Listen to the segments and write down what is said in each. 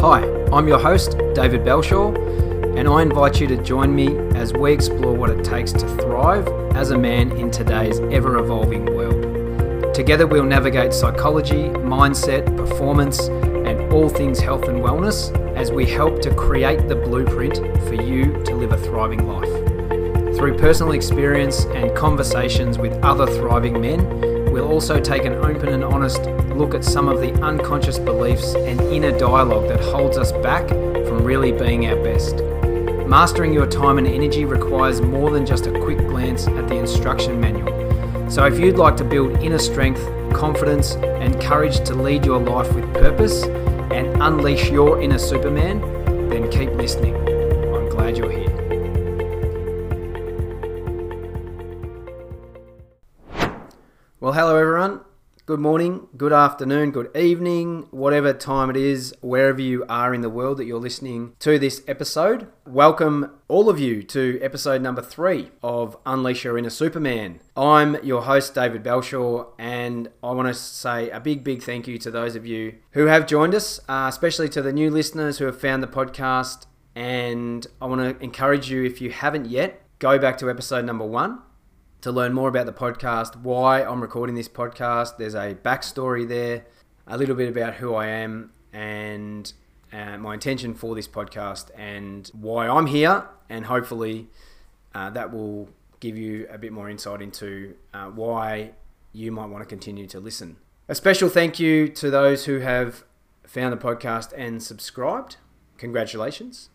Hi, I'm your host, David Belshaw, and I invite you to join me as we explore what it takes to thrive as a man in today's ever evolving world. Together, we'll navigate psychology, mindset, performance, and all things health and wellness as we help to create the blueprint for you to live a thriving life. Through personal experience and conversations with other thriving men, we'll also take an open and honest look at some of the unconscious beliefs and inner dialogue that holds us back from really being our best. Mastering your time and energy requires more than just a quick glance at the instruction manual. So, if you'd like to build inner strength, confidence, and courage to lead your life with purpose and unleash your inner Superman, then keep listening. Good morning, good afternoon, good evening, whatever time it is, wherever you are in the world that you're listening to this episode. Welcome, all of you, to episode number three of Unleash Your Inner Superman. I'm your host, David Belshaw, and I want to say a big, big thank you to those of you who have joined us, uh, especially to the new listeners who have found the podcast. And I want to encourage you, if you haven't yet, go back to episode number one to learn more about the podcast, why I'm recording this podcast. There's a backstory there, a little bit about who I am, and uh, my intention for this podcast, and why I'm here, and hopefully uh, that will give you a bit more insight into uh, why you might want to continue to listen. A special thank you to those who have found the podcast and subscribed. Congratulations.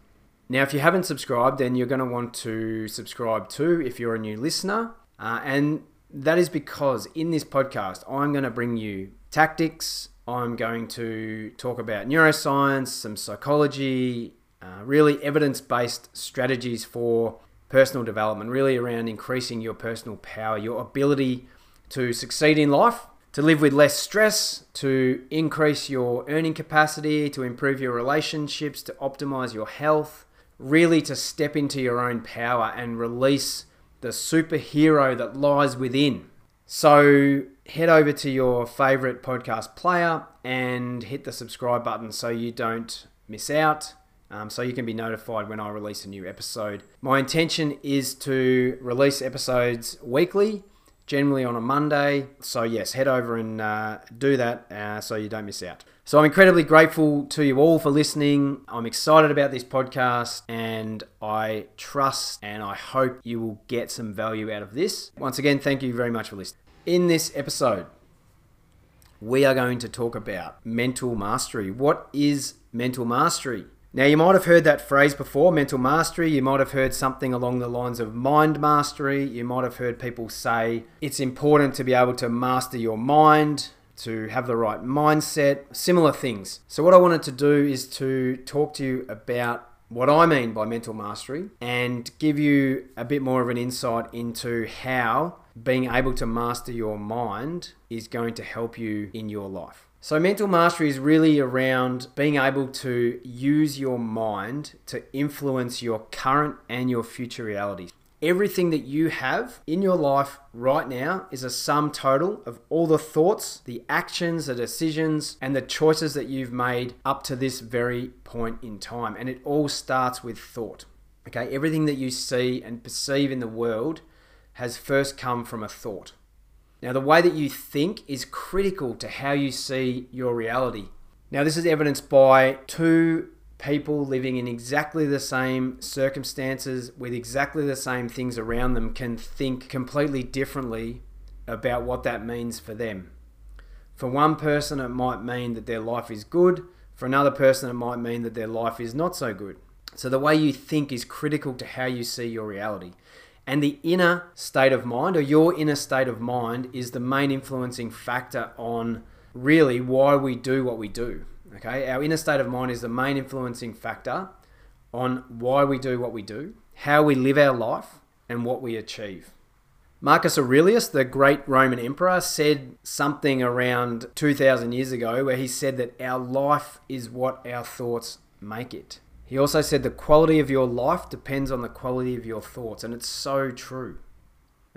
Now, if you haven't subscribed, then you're going to want to subscribe too if you're a new listener. Uh, and that is because in this podcast, I'm going to bring you tactics. I'm going to talk about neuroscience, some psychology, uh, really evidence based strategies for personal development, really around increasing your personal power, your ability to succeed in life, to live with less stress, to increase your earning capacity, to improve your relationships, to optimize your health, really to step into your own power and release the superhero that lies within. So head over to your favorite podcast player and hit the subscribe button so you don't miss out. Um, so you can be notified when I release a new episode. My intention is to release episodes weekly, generally on a Monday. So, yes, head over and uh, do that uh, so you don't miss out. So I'm incredibly grateful to you all for listening. I'm excited about this podcast and I trust and I hope you will get some value out of this. Once again, thank you very much for listening. In this episode, we are going to talk about mental mastery. What is mental mastery? Now, you might have heard that phrase before, mental mastery. You might have heard something along the lines of mind mastery. You might have heard people say it's important to be able to master your mind to have the right mindset, similar things. So, what I wanted to do is to talk to you about what I mean by mental mastery and give you a bit more of an insight into how being able to master your mind is going to help you in your life. So, mental mastery is really around being able to use your mind to influence your current and your future realities. Everything that you have in your life right now is a sum total of all the thoughts, the actions, the decisions, and the choices that you've made up to this very point in time. And it all starts with thought. Okay, everything that you see and perceive in the world has first come from a thought. Now, the way that you think is critical to how you see your reality. Now, this is evidenced by two people living in exactly the same circumstances with exactly the same things around them can think completely differently about what that means for them. For one person, it might mean that their life is good. For another person, it might mean that their life is not so good. So, the way you think is critical to how you see your reality. And the inner state of mind, or your inner state of mind, is the main influencing factor on really why we do what we do. Okay, our inner state of mind is the main influencing factor on why we do what we do, how we live our life, and what we achieve. Marcus Aurelius, the great Roman emperor, said something around 2000 years ago where he said that our life is what our thoughts make it. He also said the quality of your life depends on the quality of your thoughts, and it's so true.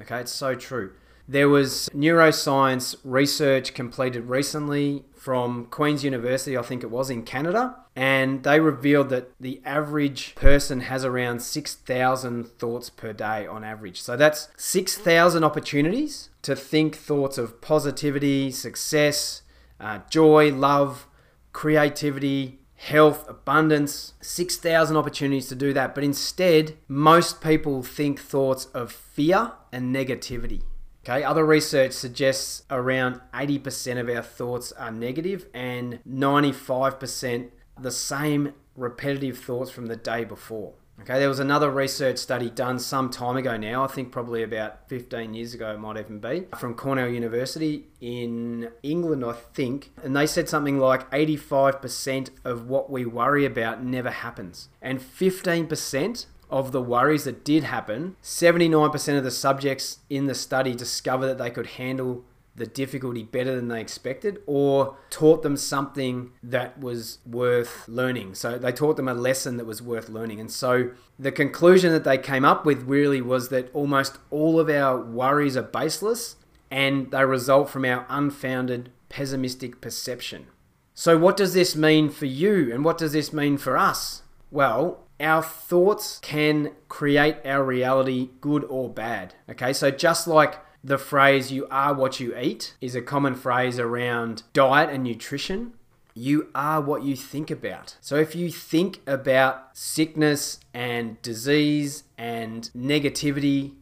Okay, it's so true. There was neuroscience research completed recently from Queen's University, I think it was in Canada, and they revealed that the average person has around 6,000 thoughts per day on average. So that's 6,000 opportunities to think thoughts of positivity, success, uh, joy, love, creativity, health, abundance, 6,000 opportunities to do that. But instead, most people think thoughts of fear and negativity. Okay, other research suggests around 80% of our thoughts are negative and 95% the same repetitive thoughts from the day before. Okay, there was another research study done some time ago now, I think probably about 15 years ago, it might even be, from Cornell University in England, I think. And they said something like 85% of what we worry about never happens. And 15% of the worries that did happen, 79% of the subjects in the study discovered that they could handle the difficulty better than they expected or taught them something that was worth learning. So they taught them a lesson that was worth learning. And so the conclusion that they came up with really was that almost all of our worries are baseless and they result from our unfounded pessimistic perception. So, what does this mean for you and what does this mean for us? Well, our thoughts can create our reality, good or bad. Okay, so just like the phrase you are what you eat is a common phrase around diet and nutrition. You are what you think about. So if you think about sickness and disease and negativity,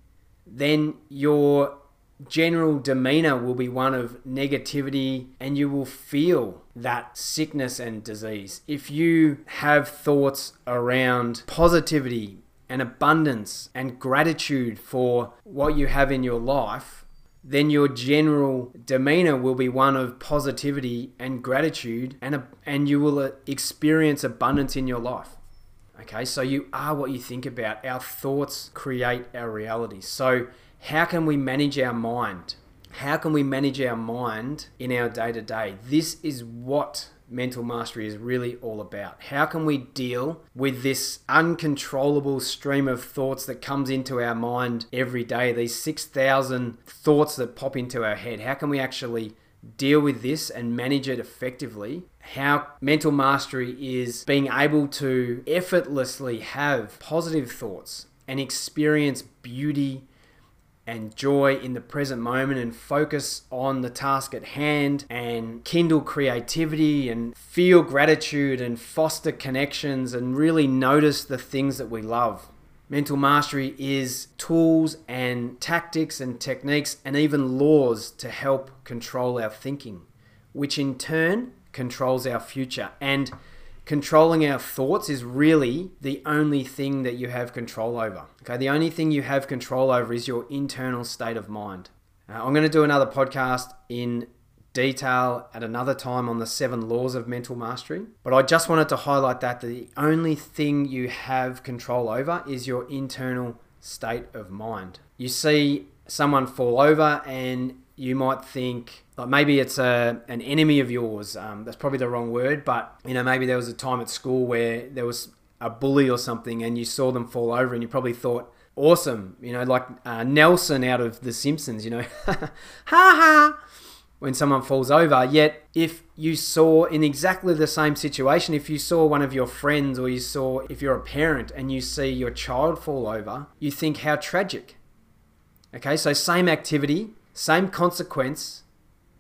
then your general demeanor will be one of negativity and you will feel that sickness and disease. If you have thoughts around positivity and abundance and gratitude for what you have in your life, then your general demeanor will be one of positivity and gratitude and and you will uh, experience abundance in your life. Okay? So you are what you think about. Our thoughts create our reality. So how can we manage our mind? How can we manage our mind in our day to day? This is what mental mastery is really all about. How can we deal with this uncontrollable stream of thoughts that comes into our mind every day? These 6,000 thoughts that pop into our head. How can we actually deal with this and manage it effectively? How mental mastery is being able to effortlessly have positive thoughts and experience beauty and joy in the present moment and focus on the task at hand and kindle creativity and feel gratitude and foster connections and really notice the things that we love. Mental mastery is tools and tactics and techniques and even laws to help control our thinking, which in turn controls our future. And controlling our thoughts is really the only thing that you have control over. Okay, the only thing you have control over is your internal state of mind. Uh, I'm going to do another podcast in detail at another time on the seven laws of mental mastery, but I just wanted to highlight that the only thing you have control over is your internal state of mind. You see someone fall over and you might think like maybe it's a an enemy of yours. Um, that's probably the wrong word, but you know maybe there was a time at school where there was a bully or something, and you saw them fall over, and you probably thought, "Awesome!" You know, like uh, Nelson out of The Simpsons. You know, ha ha. When someone falls over, yet if you saw in exactly the same situation, if you saw one of your friends or you saw if you're a parent and you see your child fall over, you think how tragic. Okay, so same activity, same consequence,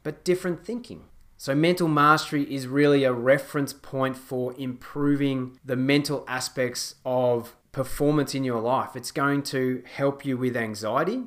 but different thinking. So, mental mastery is really a reference point for improving the mental aspects of performance in your life. It's going to help you with anxiety,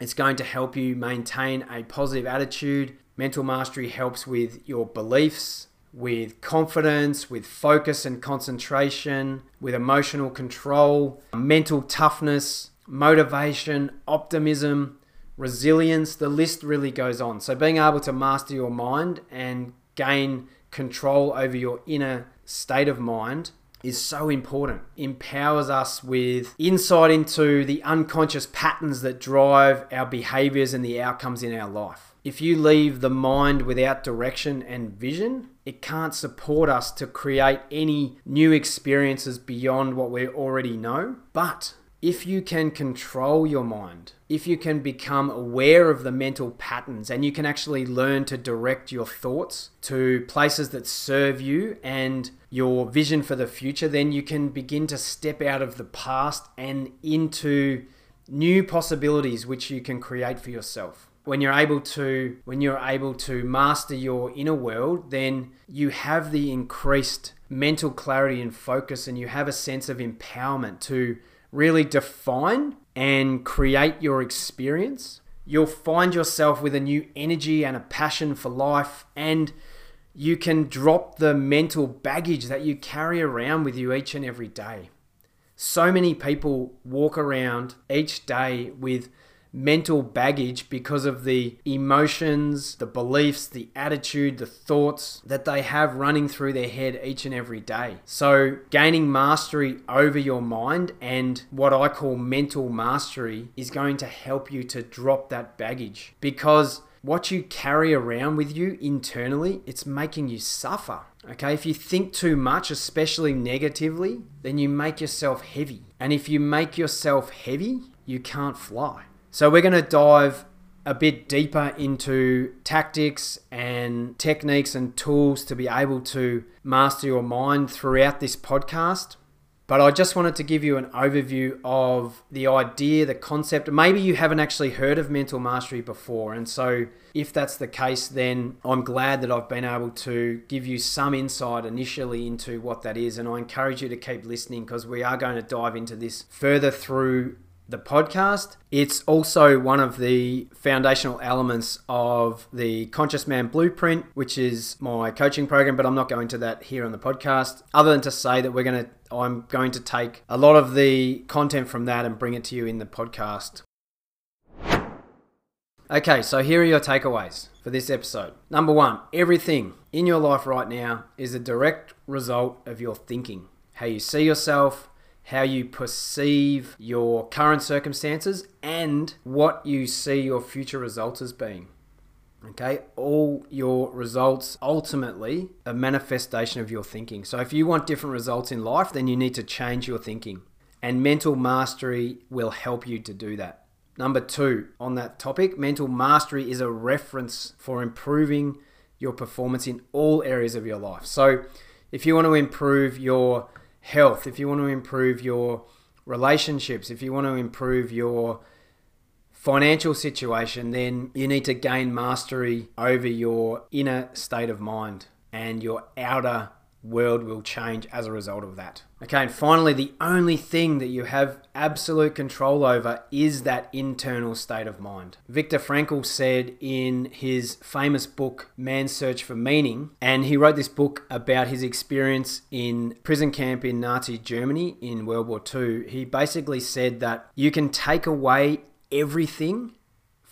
it's going to help you maintain a positive attitude. Mental mastery helps with your beliefs, with confidence, with focus and concentration, with emotional control, mental toughness, motivation, optimism, resilience, the list really goes on. So, being able to master your mind and gain control over your inner state of mind is so important. Empowers us with insight into the unconscious patterns that drive our behaviors and the outcomes in our life. If you leave the mind without direction and vision, it can't support us to create any new experiences beyond what we already know. But if you can control your mind, if you can become aware of the mental patterns and you can actually learn to direct your thoughts to places that serve you and your vision for the future, then you can begin to step out of the past and into new possibilities which you can create for yourself. When you're able to when you're able to master your inner world then you have the increased mental clarity and focus and you have a sense of empowerment to really define and create your experience. You'll find yourself with a new energy and a passion for life and you can drop the mental baggage that you carry around with you each and every day. So many people walk around each day with mental baggage because of the emotions, the beliefs, the attitude, the thoughts that they have running through their head each and every day. So, gaining mastery over your mind and what I call mental mastery is going to help you to drop that baggage because what you carry around with you internally, it's making you suffer. Okay, if you think too much, especially negatively, then you make yourself heavy. And if you make yourself heavy, you can't fly. So we're going to dive a bit deeper into tactics and techniques and tools to be able to master your mind throughout this podcast. But I just wanted to give you an overview of the idea, the concept. Maybe you haven't actually heard of mental mastery before. And so, if that's the case, then I'm glad that I've been able to give you some insight initially into what that is. And I encourage you to keep listening because we are going to dive into this further through the podcast. It's also one of the foundational elements of the Conscious Man Blueprint, which is my coaching program, but I'm not going to that here on the podcast, other than to say that we're going to I'm going to take a lot of the content from that and bring it to you in the podcast. Okay, so here are your takeaways for this episode. Number one, everything in your life right now is a direct result of your thinking. How you see yourself, how you perceive your current circumstances, and what you see your future results as being. Okay, all your results ultimately a manifestation of your thinking. So, if you want different results in life, then you need to change your thinking, and mental mastery will help you to do that. Number two, on that topic, mental mastery is a reference for improving your performance in all areas of your life. So, if you want to improve your health, if you want to improve your relationships, if you want to improve your financial situation, then you need to gain mastery over your inner state of mind and your outer world will change as a result of that. Okay, and finally, the only thing that you have absolute control over is that internal state of mind. Viktor Frankl said in his famous book, Man's Search for Meaning, and he wrote this book about his experience in prison camp in Nazi Germany in World War II. He basically said that you can take away everything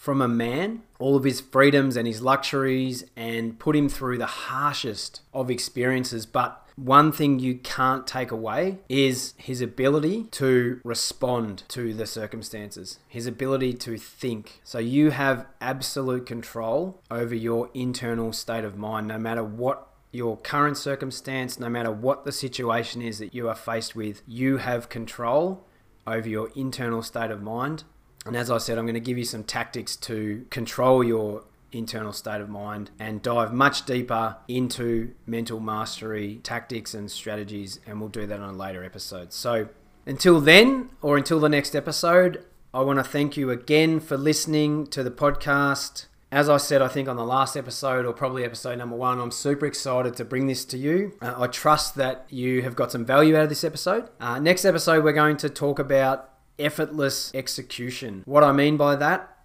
from a man, all of his freedoms and his luxuries, and put him through the harshest of experiences. But one thing you can't take away is his ability to respond to the circumstances, his ability to think. So you have absolute control over your internal state of mind, no matter what your current circumstance, no matter what the situation is that you are faced with, you have control over your internal state of mind and as I said, I'm going to give you some tactics to control your internal state of mind and dive much deeper into mental mastery tactics and strategies. And we'll do that on a later episode. So until then, or until the next episode, I want to thank you again for listening to the podcast. As I said, I think on the last episode, or probably episode number one, I'm super excited to bring this to you. Uh, I trust that you have got some value out of this episode. Uh, next episode, we're going to talk about effortless execution. What I mean by that,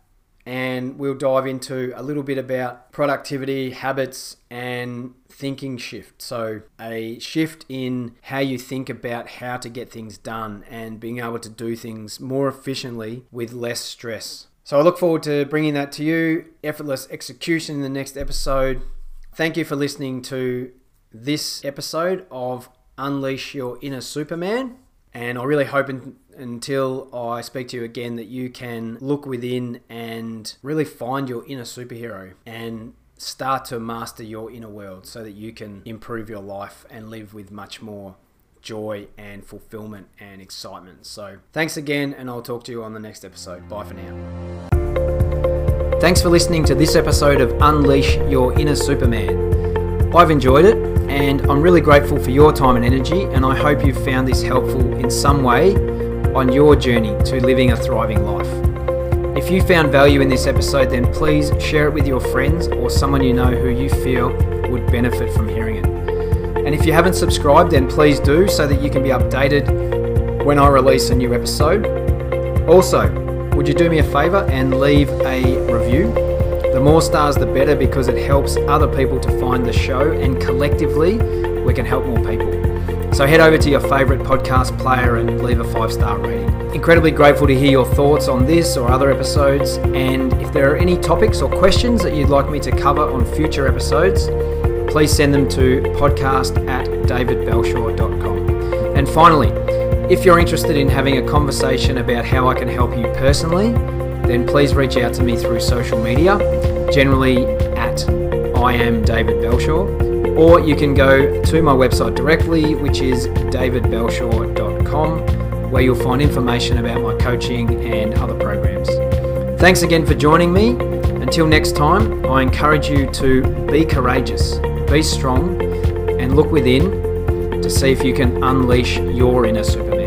and we'll dive into a little bit about productivity, habits, and thinking shift. So, a shift in how you think about how to get things done and being able to do things more efficiently with less stress. So, I look forward to bringing that to you. Effortless execution in the next episode. Thank you for listening to this episode of Unleash Your Inner Superman. And I really hope in, until I speak to you again that you can look within and really find your inner superhero and start to master your inner world so that you can improve your life and live with much more joy and fulfillment and excitement. So, thanks again, and I'll talk to you on the next episode. Bye for now. Thanks for listening to this episode of Unleash Your Inner Superman. I've enjoyed it, and I'm really grateful for your time and energy, and I hope you've found this helpful in some way on your journey to living a thriving life. If you found value in this episode, then please share it with your friends or someone you know who you feel would benefit from hearing it. And if you haven't subscribed, then please do so that you can be updated when I release a new episode. Also, would you do me a favor and leave a review? The more stars, the better because it helps other people to find the show, and collectively, we can help more people. So head over to your favourite podcast player and leave a five star rating. Incredibly grateful to hear your thoughts on this or other episodes, and if there are any topics or questions that you'd like me to cover on future episodes, please send them to podcast at davidbelshaw.com. And finally, if you're interested in having a conversation about how I can help you personally, then please reach out to me through social media, generally at I am David Belshaw, or you can go to my website directly, which is davidbelshaw.com, where you'll find information about my coaching and other programs. Thanks again for joining me. Until next time, I encourage you to be courageous be strong and look within to see if you can unleash your inner Superman.